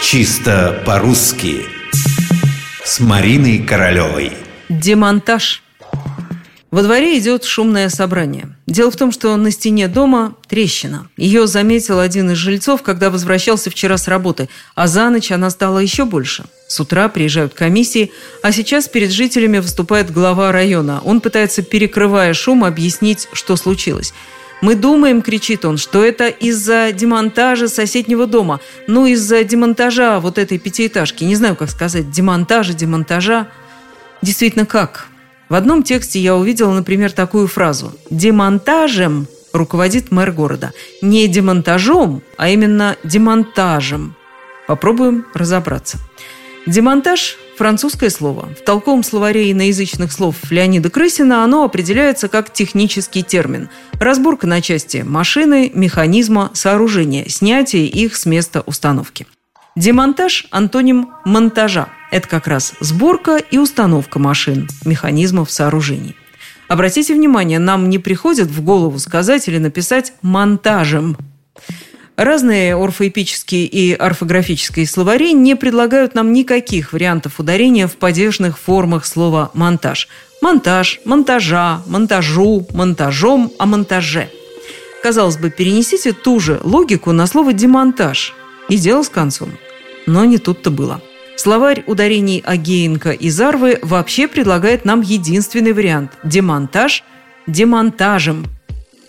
Чисто по-русски С Мариной Королевой Демонтаж во дворе идет шумное собрание. Дело в том, что на стене дома трещина. Ее заметил один из жильцов, когда возвращался вчера с работы, а за ночь она стала еще больше. С утра приезжают комиссии, а сейчас перед жителями выступает глава района. Он пытается, перекрывая шум, объяснить, что случилось. «Мы думаем, — кричит он, — что это из-за демонтажа соседнего дома. Ну, из-за демонтажа вот этой пятиэтажки. Не знаю, как сказать, демонтажа, демонтажа. Действительно, как? В одном тексте я увидела, например, такую фразу «Демонтажем руководит мэр города». Не демонтажом, а именно демонтажем. Попробуем разобраться. Демонтаж – французское слово. В толковом словаре иноязычных слов Леонида Крысина оно определяется как технический термин. Разборка на части машины, механизма, сооружения, снятие их с места установки. Демонтаж – антоним монтажа. Это как раз сборка и установка машин, механизмов, сооружений. Обратите внимание, нам не приходит в голову сказать или написать «монтажем». Разные орфоэпические и орфографические словари не предлагают нам никаких вариантов ударения в падежных формах слова «монтаж». Монтаж, монтажа, монтажу, монтажом, о монтаже. Казалось бы, перенесите ту же логику на слово «демонтаж» и дело с концом – но не тут-то было. Словарь ударений Агеенко и Зарвы вообще предлагает нам единственный вариант – демонтаж демонтажем.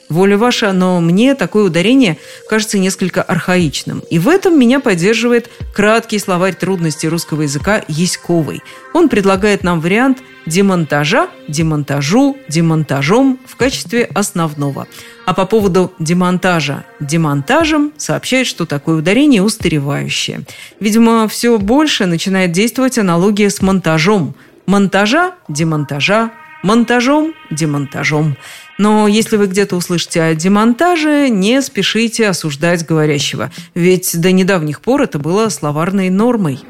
Воля ваша, но мне такое ударение кажется несколько архаичным. И в этом меня поддерживает краткий словарь трудностей русского языка Яськовой. Он предлагает нам вариант демонтажа, демонтажу, демонтажом в качестве основного. А по поводу демонтажа демонтажем сообщает, что такое ударение устаревающее. Видимо, все больше начинает действовать аналогия с монтажом. Монтажа, демонтажа, монтажом, демонтажом. Но если вы где-то услышите о демонтаже, не спешите осуждать говорящего, ведь до недавних пор это было словарной нормой.